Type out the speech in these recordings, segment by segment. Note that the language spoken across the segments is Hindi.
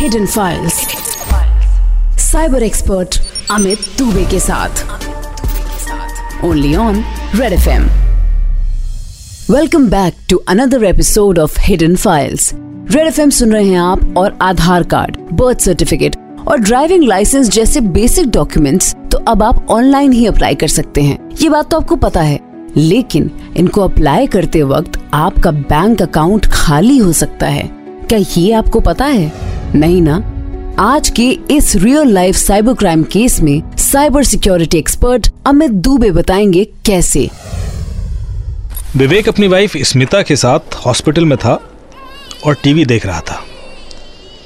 Hidden files cyber expert Amit Dubey के साथ. Only on red F M welcome back to another episode of hidden files red F M सुन रहे हैं आप और आधार कार्ड बर्थ सर्टिफिकेट और ड्राइविंग लाइसेंस जैसे बेसिक डॉक्यूमेंट्स तो अब आप ऑनलाइन ही अप्लाई कर सकते हैं। ये बात तो आपको पता है। लेकिन इनको अप्लाई करते वक्त आपका बैंक अकाउंट खाली हो सकता है। क्या ये आपको पता है? नहीं ना? आज के इस real life cyber crime case में cyber security expert Amit Dubey बताएँगे कैसे? विवेक अपनी वाइफ स्मिता के साथ हॉस्पिटल में था और टीवी देख रहा था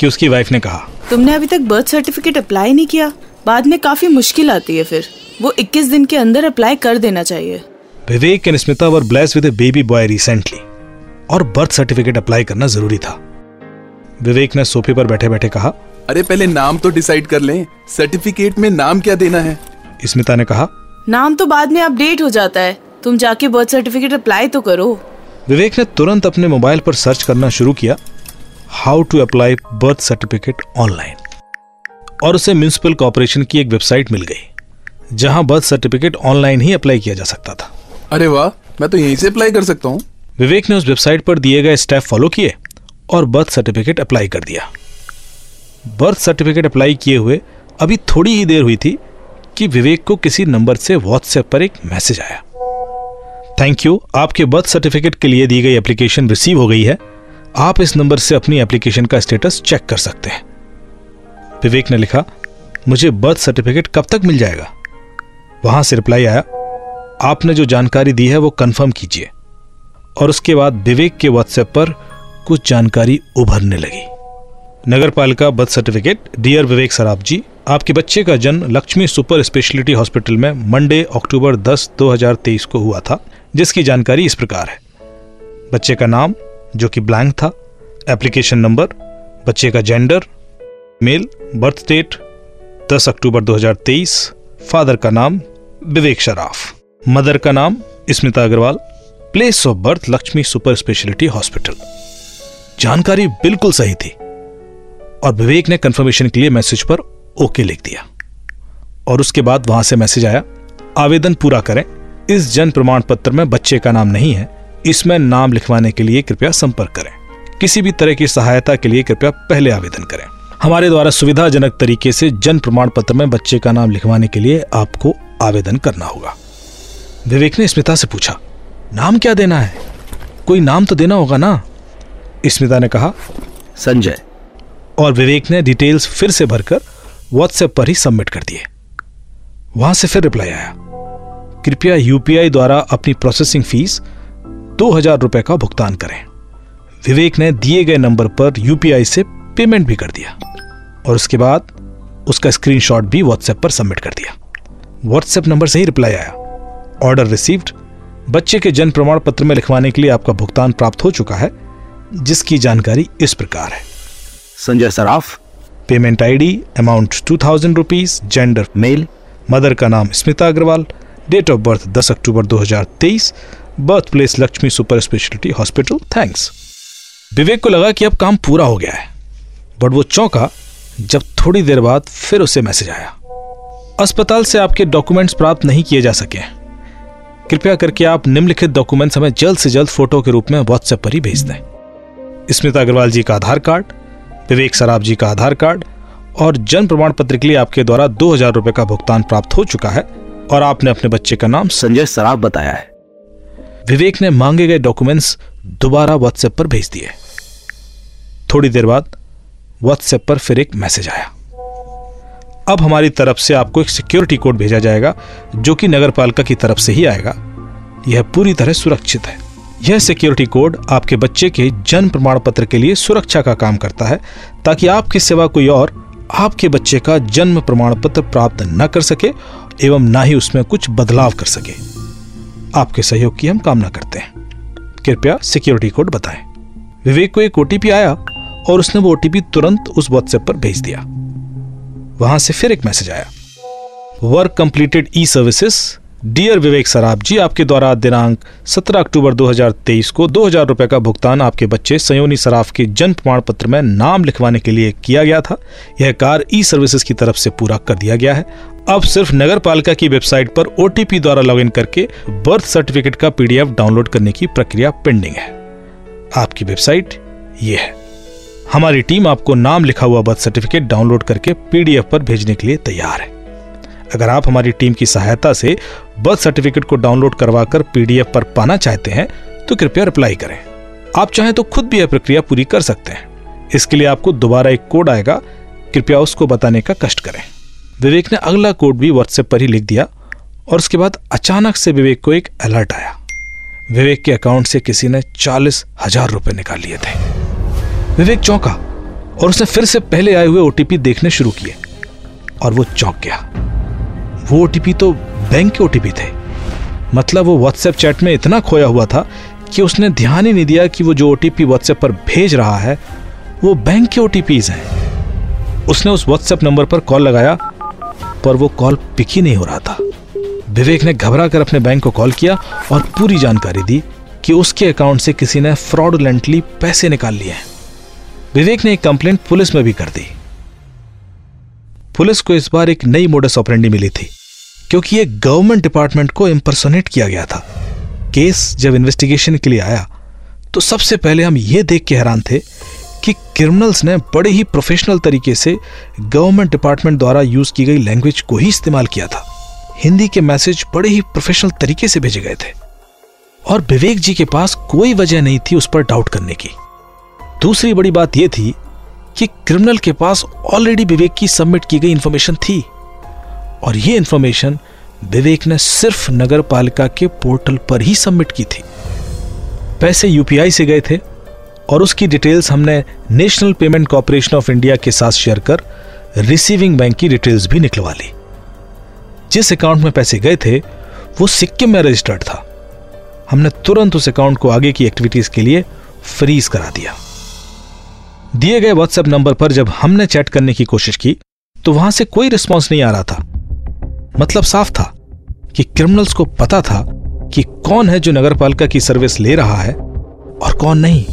कि उसकी वाइफ ने कहा। तुमने अभी तक बर्थ सर्टिफिकेट अप्लाई नहीं किया। बाद में काफ़ी मुश्किल आती है फिर। वो 21 दिन के अंदर अप्लाई कर देना चाहिए। Vivek and Smita were bless with a baby boy recently और बर्थ सर्टिफिकेट अप्लाई करना ज़रूरी था। विवेक ने सोफे पर बैठे बैठे कहा अरे पहले नाम तो डिसाइड कर लें। सर्टिफिकेट में नाम क्या देना है? स्मिता ने कहा नाम तो बाद में अपडेट हो जाता है। तुम जाके बर्थ सर्टिफिकेट अप्लाई तो करो। विवेक ने तुरंत अपने मोबाइल पर सर्च करना शुरू किया how to apply birth certificate online और उसे म्यूनिसिपल कॉरपोरेशन की एक वेबसाइट मिल गई जहाँ बर्थ सर्टिफिकेट ऑनलाइन ही अप्लाई किया जा सकता था। अरे वाह मैं तो यहीं से अप्लाई कर सकता हूँ। विवेक ने उस वेबसाइट पर दिए गए स्टेप फॉलो किए। और बर्थ सर्टिफिकेट अप्लाई कर दिया। बर्थ सर्टिफिकेट अप्लाई किए हुए अभी थोड़ी ही देर हुई थी कि विवेक को किसी नंबर से व्हाट्सएप पर एक मैसेज आया। थैंक यू आपके बर्थ सर्टिफिकेट के लिए दी गई एप्लीकेशन रिसीव हो गई है। आप इस नंबर से अपनी एप्लीकेशन का स्टेटस चेक कर सकते हैं। विवेक ने लिखा, मुझे बर्थ सर्टिफिकेट कब तक मिल जाएगा? वहाँ से रिप्लाई आया, आपने जो जानकारी दी है वो कंफर्म कीजिए। और उसके बाद विवेक के व्हाट्सएप पर कुछ जानकारी उभरने लगी। नगर पालिका birth certificate dear Vivek Sarab ji, आपके बच्चे का जन्म लक्ष्मी सुपर स्पेशलिटी हॉस्पिटल में मंडे, अक्टूबर 10 2023 को हुआ था, जिसकी जानकारी इस प्रकार है। बच्चे का नाम, जो कि ब्लैंक था, एप्लीकेशन नंबर, बच्चे का gender, male, birth date 10 October 2023 father का नाम, विवेक शराफ मदर का नाम, Smita Agarwal, place of birth Lakshmi super speciality hospital. जानकारी बिल्कुल सही थी। और विवेक ने कंफर्मेशन के लिए मैसेज पर ओके लिख दिया। और उसके बाद वहाँ से मैसेज आया, आवेदन पूरा करें। इस जन प्रमाण पत्र में बच्चे का नाम नहीं है। इसमें नाम लिखवाने के लिए कृपया संपर्क करें। किसी भी तरह की सहायता के लिए कृपया पहले आवेदन करें। हमारे द्वारा सुविधाजनक तरीके से जन प्रमाण पत्र में बच्चे का नाम लिखवाने के लिए आपको आवेदन करना होगा। विवेक ने स्मिता से पूछा, नाम क्या देना है? कोई नाम तो देना होगा ना? स्मिता ने कहा संजय। और विवेक ने डिटेल्स फिर से भरकर व्हाट्सएप पर ही सबमिट कर दिए। वहाँ से फिर रिप्लाई आया। कृपया यूपीआई द्वारा अपनी प्रोसेसिंग फ़ीस दो हज़ार रुपए का भुगतान करें। विवेक ने दिए गए नंबर पर यूपीआई से पेमेंट भी कर दिया। और उसके बाद उसका स्क्रीनशॉट भी व्हाट्सएप पर सबमिट कर दिया। व्हाट्सएप नंबर से ही रिप्लाई आया। ऑर्डर रिसीव्ड बच्चे के जन्म प्रमाण पत्र में लिखवाने के लिए आपका भुगतान प्राप्त हो चुका है। जिसकी जानकारी इस प्रकार है। Sanjay Saraf. Payment ID amount two thousand rupees gender male mother का नाम Smita Agarwal date of birth 10 October 2023 birth place Lakshmi super speciality hospital thanks Vivek को लगा कि अब काम पूरा हो गया है बट वो चौंका जब थोड़ी देर बाद फिर उसे मैसेज आया। अस्पताल से आपके डॉक्यूमेंट्स प्राप्त नहीं किए जा सके कृपया करके आप निम्नलिखित डॉक्यूमेंट्स हमें जल्द से जल्द फ़ोटो के रूप में व्हाट्सएप पर ही भेज दें। स्मिता अग्रवाल जी का आधार कार्ड, विवेक सराब जी का आधार कार्ड और जन्म प्रमाण पत्र के लिए आपके द्वारा दो हज़ार रुपए का भुगतान प्राप्त हो चुका है और आपने अपने बच्चे का नाम संजय सराफ बताया है। विवेक ने मांगे गए डॉक्यूमेंट्स दोबारा व्हाट्सएप पर भेज दिए। थोड़ी देर बाद व्हाट्सएप पर फिर एक मैसेज आया। अब हमारी तरफ़ से आपको एक सिक्योरिटी कोड भेजा जाएगा, जो कि नगर पालिका की तरफ़ से ही आएगा। यह पूरी तरह सुरक्षित है। यह सिक्योरिटी कोड आपके बच्चे के जन्म प्रमाण पत्र के लिए सुरक्षा का काम करता है, ताकि आपके सिवा कोई और आपके बच्चे का जन्म प्रमाण पत्र प्राप्त न कर सके एवं ना ही उसमें कुछ बदलाव कर सके। आपके सहयोग की हम कामना करते हैं। कृपया सिक्योरिटी कोड बताएँ। विवेक को एक ओटीपी आया और उसने वो ओटीपी तुरंत उस व्हाट्सएप पर भेज दिया। वहाँ से फिर एक मैसेज आया। Work completed E services dear Vivek Sarab ji, आपके द्वारा दिनांक 17 अक्टूबर 2023 को दो हज़ार रुपए का भुगतान आपके बच्चे सयोनी सराफ के जन्म प्रमाण पत्र में नाम लिखवाने के लिए किया गया था। यह कार्य ई सर्विसेज़ की तरफ़ से पूरा कर दिया गया है। अब सिर्फ़ नगर पालिका की वेबसाइट पर ओटीपी द्वारा लॉगिन करके बर्थ सर्टिफिकेट का पीडीएफ डाउनलोड करने की प्रक्रिया पेंडिंग है। आपकी वेबसाइट ये है। हमारी टीम आपको नाम लिखा हुआ बर्थ सर्टिफिकेट डाउनलोड करके पीडीएफ पर भेजने के लिए तैयार है। अगर आप हमारी टीम की सहायता से बर्थ सर्टिफिकेट को डाउनलोड करवाकर पीडीएफ पर पाना चाहते हैं तो कृपया रिप्लाई करें। आप चाहें तो खुद भी यह प्रक्रिया पूरी कर सकते हैं। इसके लिए आपको दोबारा एक कोड आएगा। कृपया उसको बताने का कष्ट करें। विवेक ने अगला कोड भी व्हाट्सएप पर ही लिख दिया और उसके बाद अचानक से विवेक को एक अलर्ट आया। विवेक के अकाउंट से किसी ने चालीस हज़ार रुपए निकाल लिए थे। विवेक चौंका और उसने फिर से पहले आए हुए ओटीपी देखने शुरू किए और वो चौंक गया। वो ओटीपी तो बैंक के ओटीपी थे। मतलब वो व्हाट्सएप चैट में इतना खोया हुआ था कि उसने ध्यान ही नहीं दिया कि वो जो ओटीपी व्हाट्सएप पर भेज रहा है, वो बैंक के ओटीपीज हैं। उसने उस व्हाट्सएप नंबर पर कॉल लगाया, पर वो कॉल पिक ही नहीं हो रहा था। विवेक ने घबरा कर अपने बैंक को कॉल किया और पूरी जानकारी दी कि उसके अकाउंट से किसी ने फ्रॉडलेंटली पैसे निकाल लिए हैं। विवेक ने एक कंप्लेंट पुलिस में भी कर दी। पुलिस को इस बार एक नई मोडस ऑपरेंडी मिली थी। क्योंकि ये गवर्नमेंट डिपार्टमेंट को इम्पर्सोनेट किया गया था। केस जब इन्वेस्टिगेशन के लिए आया तो सबसे पहले हम ये देख के हैरान थे कि क्रिमिनल्स ने बड़े ही प्रोफेशनल तरीके से गवर्नमेंट डिपार्टमेंट द्वारा यूज़ की गई लैंग्वेज को ही इस्तेमाल किया था। हिंदी के मैसेज बड़े ही प्रोफेशनल तरीके से भेजे गए थे। और विवेक जी के पास कोई वजह नहीं थी उस पर डाउट करने की। दूसरी बड़ी बात यह थी कि क्रिमिनल के पास ऑलरेडी विवेक की सबमिट की गई इंफॉर्मेशन थी। और यह इंफॉर्मेशन विवेक ने सिर्फ़ नगर पालिका के पोर्टल पर ही सबमिट की थी। पैसे यूपीआई से गए थे और उसकी डिटेल्स हमने national payment corporation of India के साथ शेयर कर रिसीविंग बैंक की डिटेल्स भी निकलवा ली। जिस अकाउंट में पैसे गए थे, वो सिक्किम में रजिस्टर्ड था। हमने तुरंत उस अकाउंट को आगे की एक्टिविटीज़ के लिए फ्रीज करा दिया। दिए गए व्हाट्सएप नंबर पर जब हमने चैट करने की कोशिश की तो वहाँ से कोई रिस्पॉन्स नहीं आ रहा था। मतलब साफ़ था कि क्रिमिनल्स को पता था कि कौन है जो नगरपालिका की सर्विस ले रहा है और कौन नहीं।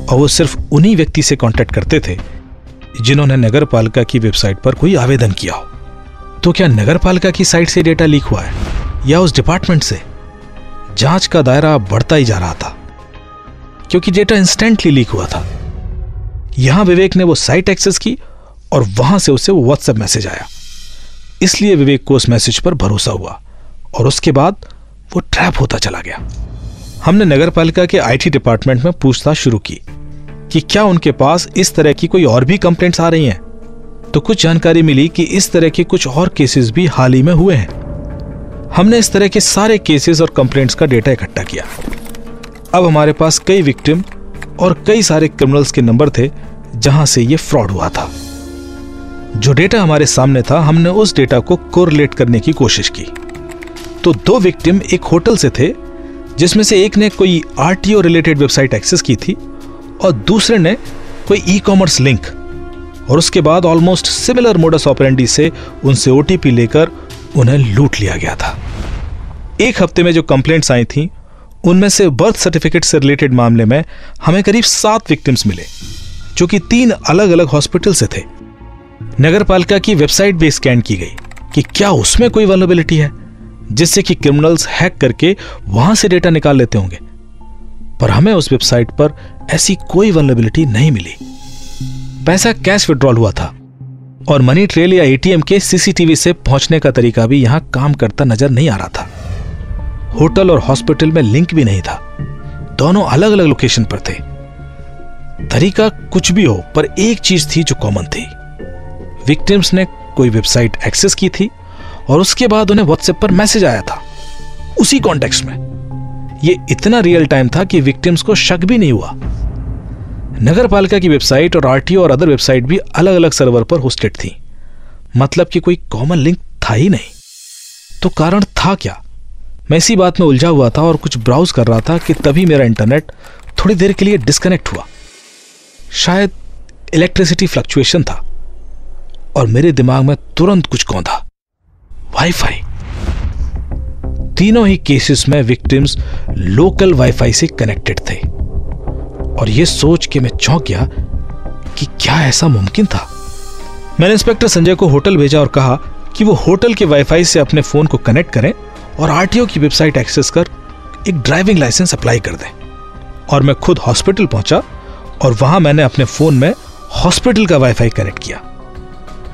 और वो सिर्फ़ उन्हीं व्यक्ति से कांटेक्ट करते थे जिन्होंने नगरपालिका की वेबसाइट पर कोई आवेदन किया हो। तो क्या नगरपालिका की साइट से डेटा लीक हुआ है या उस डिपार्टमेंट से? जाँच का दायरा बढ़ता ही जा रहा था, क्योंकि डेटा इंस्टेंटली लीक हुआ था। यहाँ विवेक ने वो साइट एक्सेस की और वहाँ से उसे वो व्हाट्सएप मैसेज आया। इसलिए विवेक को उस मैसेज पर भरोसा हुआ और उसके बाद वो ट्रैप होता चला गया। हमने नगर पालिका के आईटी डिपार्टमेंट में पूछताछ शुरू की कि क्या उनके पास इस तरह की कोई और भी कंप्लेंट्स आ रही हैं? तो कुछ जानकारी मिली कि इस तरह के कुछ और केसेस भी हाल ही में हुए हैं। हमने इस तरह के सारे केसेस और कंप्लेंट्स का डेटा इकट्ठा किया। अब हमारे पास कई विक्टिम और कई सारे क्रिमिनल्स के नंबर थे जहाँ से ये फ्रॉड हुआ था। जो डेटा हमारे सामने था, हमने उस डेटा को कोरिलेट करने की कोशिश की। तो दो विक्टिम एक होटल से थे, जिसमें से एक ने कोई आरटीओ रिलेटेड वेबसाइट एक्सेस की थी और दूसरे ने कोई ई कॉमर्स लिंक और उसके बाद ऑलमोस्ट सिमिलर मोडस ऑपरेंडी से उनसे ओटीपी लेकर उन्हें लूट लिया गया था। एक हफ़्ते में जो कंप्लेंट्स आई थी, उनमें से बर्थ सर्टिफिकेट से रिलेटेड मामले में हमें करीब सात विक्टिम्स मिले, जो कि तीन अलग अलग हॉस्पिटल से थे। नगर पालिका की वेबसाइट भी स्कैन की गई कि क्या उसमें कोई वनरेबिलिटी है, जिससे कि क्रिमिनल्स हैक करके वहाँ से डेटा निकाल लेते होंगे। पर हमें उस वेबसाइट पर ऐसी कोई वनरेबिलिटी नहीं मिली। पैसा कैश विड्रॉल हुआ था और मनी ट्रेल या एटीएम के सीसीटीवी से पहुँचने का तरीका भी यहाँ काम करता नज़र नहीं आ रहा था। होटल और हॉस्पिटल में लिंक भी नहीं था। दोनों अलग अलग लोकेशन पर थे। तरीका कुछ भी हो, पर एक चीज़ थी जो कॉमन थी। विक्टिम्स ने कोई वेबसाइट एक्सेस की थी और उसके बाद उन्हें व्हाट्सएप पर मैसेज आया था। उसी कॉन्टेक्स्ट में। यह इतना रियल टाइम था कि विक्टिम्स को शक भी नहीं हुआ। नगर पालिका की वेबसाइट और आरटीओ और अदर वेबसाइट भी अलग अलग सर्वर पर होस्टेड थी। मतलब कि कोई कॉमन लिंक था ही नहीं। तो कारण था क्या? मैं इसी बात में उलझा हुआ था और कुछ ब्राउज कर रहा था कि तभी मेरा इंटरनेट थोड़ी देर के लिए डिस्कनेक्ट हुआ। शायद इलेक्ट्रिसिटी फ्लक्चुएशन था। और मेरे दिमाग में तुरंत कुछ कौंधा वाईफाई तीनों ही केसेस में विक्टिम्स लोकल वाईफाई से कनेक्टेड थे। और यह सोच के मैं चौंक गया कि क्या ऐसा मुमकिन था। मैंने इंस्पेक्टर संजय को होटल भेजा और कहा कि वो होटल के वाईफाई से अपने फ़ोन को कनेक्ट करें और आरटीओ की वेबसाइट एक्सेस कर एक ड्राइविंग लाइसेंस अप्लाई कर दें। और मैं खुद हॉस्पिटल पहुँचा और वहाँ मैंने अपने फ़ोन में हॉस्पिटल का वाईफाई कनेक्ट किया।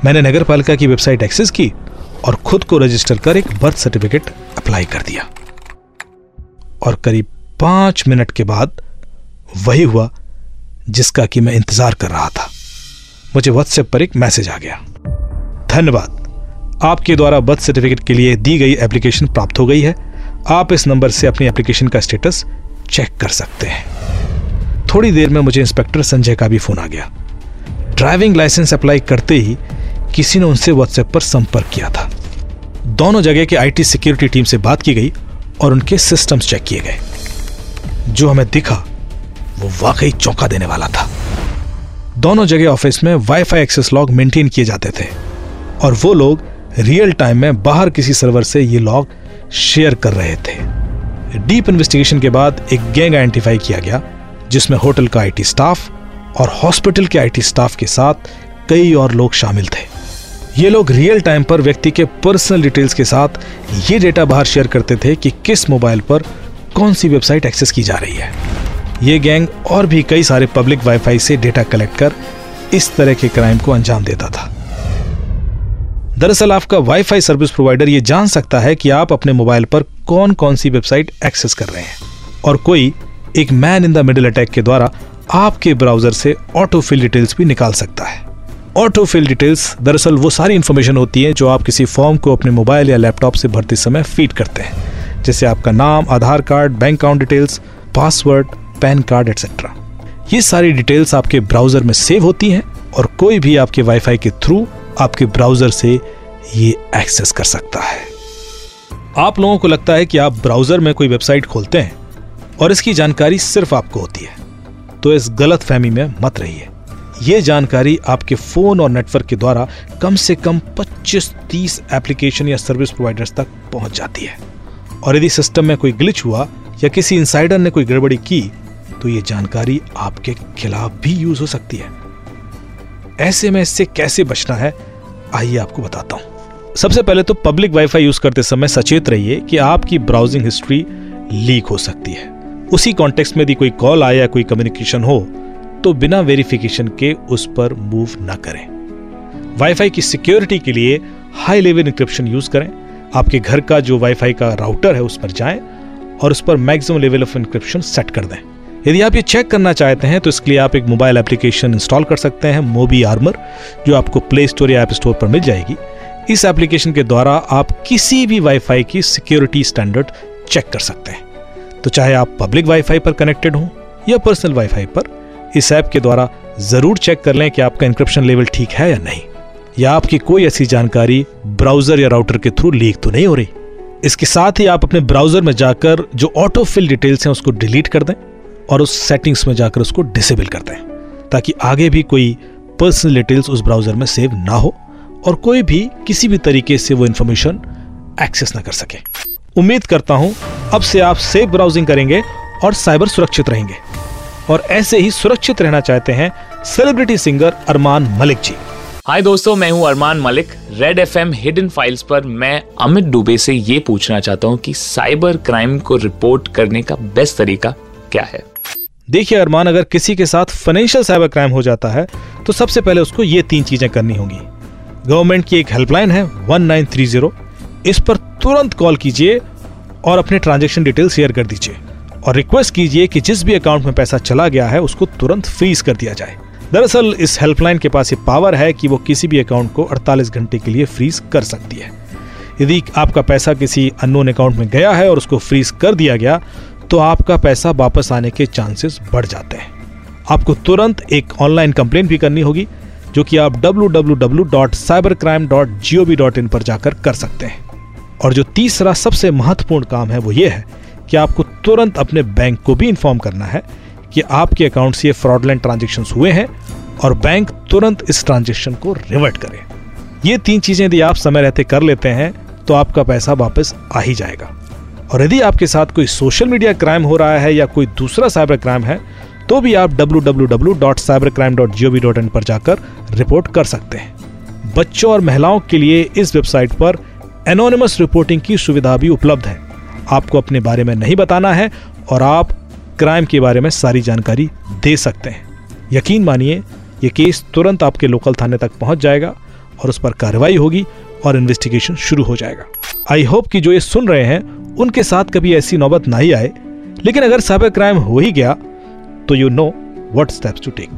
मैंने नगर पालिका की वेबसाइट एक्सेस की और खुद को रजिस्टर कर एक बर्थ सर्टिफिकेट अप्लाई कर दिया। और करीब पाँच मिनट के बाद वही हुआ जिसका कि मैं इंतज़ार कर रहा था। मुझे व्हाट्सएप पर एक मैसेज आ गया। धन्यवाद। आपके द्वारा बर्थ सर्टिफिकेट के लिए दी गई एप्लीकेशन प्राप्त हो गई है। आप इस नंबर से अपनी एप्लीकेशन का स्टेटस चेक कर सकते हैं। थोड़ी देर में मुझे इंस्पेक्टर संजय का भी फ़ोन आ गया। ड्राइविंग लाइसेंस अप्लाई करते ही किसी ने उनसे व्हाट्सएप पर संपर्क किया था। दोनों जगह के आईटी सिक्योरिटी टीम से बात की गई और उनके सिस्टम्स चेक किए गए। जो हमें दिखा, वो वाकई चौंका देने वाला था। दोनों जगह ऑफ़िस में वाईफाई एक्सेस लॉग मेंटेन किए जाते थे और वो लोग रियल टाइम में बाहर किसी सर्वर से ये लॉग शेयर कर रहे थे। डीप इन्वेस्टिगेशन के बाद एक गैंग आइडेंटिफाई किया गया, जिसमें होटल का आईटी स्टाफ और हॉस्पिटल के आईटी स्टाफ के साथ कई और लोग शामिल थे। ये लोग रियल टाइम पर व्यक्ति के पर्सनल डिटेल्स के साथ ये डेटा बाहर शेयर करते थे कि किस मोबाइल पर कौन सी वेबसाइट एक्सेस की जा रही है। ये गैंग और भी कई सारे पब्लिक वाईफाई से डेटा कलेक्ट कर इस तरह के क्राइम को अंजाम देता था। दरअसल आपका वाईफाई सर्विस प्रोवाइडर ये जान सकता है कि आप अपने मोबाइल पर कौन कौन सी वेबसाइट एक्सेस कर रहे हैं और कोई एक man in the middle attack के द्वारा आपके ब्राउज़र से ऑटो फिल डिटेल्स भी निकाल सकता है। ऑटो फिल डिटेल्स दरअसल वो सारी इन्फॉर्मेशन होती है जो आप किसी फॉर्म को अपने मोबाइल या लैपटॉप से भरते समय फ़ीड करते हैं। जैसे आपका नाम, Aadhaar card bank account details password pan card etcetera ये सारी डिटेल्स आपके ब्राउज़र में सेव होती हैं और कोई भी आपके वाईफाई के थ्रू आपके ब्राउज़र से ये एक्सेस कर सकता है। आप लोगों को लगता है कि आप ब्राउज़र में कोई वेबसाइट खोलते हैं और इसकी जानकारी सिर्फ़ आपको होती है। तो इस गलत फहमी में मत रहिए। यह जानकारी आपके फ़ोन और नेटवर्क के द्वारा कम से कम 25-30 एप्लीकेशन या सर्विस प्रोवाइडर्स तक पहुँच जाती है। और यदि सिस्टम में कोई ग्लिच हुआ या किसी इंसाइडर ने कोई गड़बड़ी की तो यह जानकारी आपके खिलाफ भी यूज़ हो सकती है। ऐसे में इससे कैसे बचना है, आइए आपको बताता हूँ। सबसे पहले तो पब्लिक वाईफाई यूज़ करते समय सचेत रहिए कि आपकी ब्राउजिंग हिस्ट्री लीक हो सकती है। उसी कॉन्टेक्स्ट में यदि कोई कॉल आया कोई कम्युनिकेशन हो तो बिना वेरिफिकेशन के उस पर मूव ना करें। वाईफाई की सिक्योरिटी के लिए हाई लेवल इंक्रिप्शन यूज़ करें। आपके घर का जो वाईफाई का राउटर है उस पर जाएँ और उस पर maximum level of encryption set कर दें। यदि आप ये चेक करना चाहते हैं तो इसके लिए आप एक मोबाइल एप्लीकेशन इंस्टॉल कर सकते हैं मोबी आर्मर जो आपको प्ले स्टोर या ऐप स्टोर पर मिल जाएगी। इस एप्लीकेशन के द्वारा आप किसी भी वाईफाई की सिक्योरिटी स्टैंडर्ड चेक कर सकते हैं। तो चाहे आप पब्लिक वाईफाई पर कनेक्टेड हो या पर्सनल वाईफाई पर इस ऐप के द्वारा ज़रूर चेक कर लें कि आपका इंक्रिप्शन लेवल ठीक है या नहीं, या आपकी कोई ऐसी जानकारी ब्राउज़र या राउटर के थ्रू लीक तो नहीं हो रही। इसके साथ ही आप अपने ब्राउज़र में जाकर जो ऑटो फिल डिटेल्स हैं उसको डिलीट कर दें और उस सेटिंग्स में जाकर उसको डिसेबल कर दें, ताकि आगे भी कोई पर्सनल डिटेल्स उस ब्राउज़र में सेव ना हो और कोई भी किसी भी तरीके से वो इंफॉर्मेशन एक्सेस ना कर सके। उम्मीद करता हूँ अब से आप सेफ़ ब्राउजिंग करेंगे और साइबर सुरक्षित रहेंगे। और ऐसे ही सुरक्षित रहना चाहते हैं celebrity singer Armaan Malik ji. Hi दोस्तों मैं हूँ Armaan Malik. Red F M hidden files पर मैं अमित डुबे से ये पूछना चाहता हूँ कि साइबर क्राइम को रिपोर्ट करने का बेस्ट तरीका क्या है? देखिए अरमान अगर किसी के साथ फाइनेंशियल साइबर क्राइम हो जाता है तो सबसे पहले उसको ये तीन चीज़ें करनी होंगी। गवर्नमेंट की एक हेल्पलाइन है 1930 इस पर तुरंत कॉल कीजिए और अपने ट्रांजेक्शन डिटेल शेयर कर दीजिए। और रिक्वेस्ट कीजिए कि जिस भी अकाउंट में पैसा चला गया है, उसको तुरंत फ्रीज कर दिया जाए। दरअसल, इस हेल्पलाइन के पास ये पावर है कि वो किसी भी अकाउंट को 48 घंटे के लिए फ्रीज कर सकती है। यदि आपका पैसा किसी अननोन अकाउंट में गया है और उसको फ्रीज कर दिया गया तो आपका पैसा वापस आने के चांसेस बढ़ जाते हैं। आपको तुरंत एक ऑनलाइन कंप्लेन भी करनी होगी, जो कि आप www.cybercrime.gov.in पर जाकर कर सकते हैं। और जो तीसरा सबसे महत्वपूर्ण काम है, वो ये है कि आपको तुरंत अपने बैंक को भी इन्फॉर्म करना है कि आपके अकाउंट से फ्रॉडलैंड ट्रांजेक्शन हुए हैं और बैंक तुरंत इस ट्रांजेक्शन को रिवर्ट करे। ये तीन चीज़ें यदि आप समय रहते कर लेते हैं तो आपका पैसा वापस आ ही जाएगा। और यदि आपके साथ कोई सोशल मीडिया क्राइम हो रहा है या कोई दूसरा साइबर क्राइम है तो भी आप www.cybercrime.gov.in पर जाकर रिपोर्ट कर सकते हैं। बच्चों और महिलाओं के लिए इस वेबसाइट पर एनोनिमस रिपोर्टिंग की सुविधा भी उपलब्ध है। आपको अपने बारे में नहीं बताना है और आप क्राइम के बारे में सारी जानकारी दे सकते हैं। यकीन मानिए, ये केस तुरंत आपके लोकल थाने तक पहुँच जाएगा और उस पर कार्रवाई होगी और इन्वेस्टिगेशन शुरू हो जाएगा। आई होप कि जो ये सुन रहे हैं, उनके साथ कभी ऐसी नौबत ना ही आए, लेकिन अगर साइबर क्राइम हो ही गया तो you know what steps to take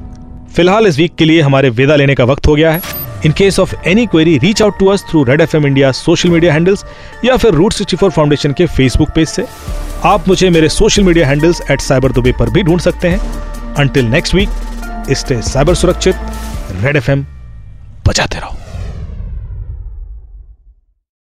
फ़िलहाल इस वीक के लिए हमारे विदा लेने का वक्त हो गया है। In case of any query reach out to us through red F M India social media handles या फिर रूट सिक्सटी फोर फाउंडेशन के फेसबुक पेज से। आप मुझे मेरे social media handles at cyber Dubey पर भी ढूंढ सकते हैं। Until next week stay cyber सुरक्षित रेड एफ़ एम बजाते रहो।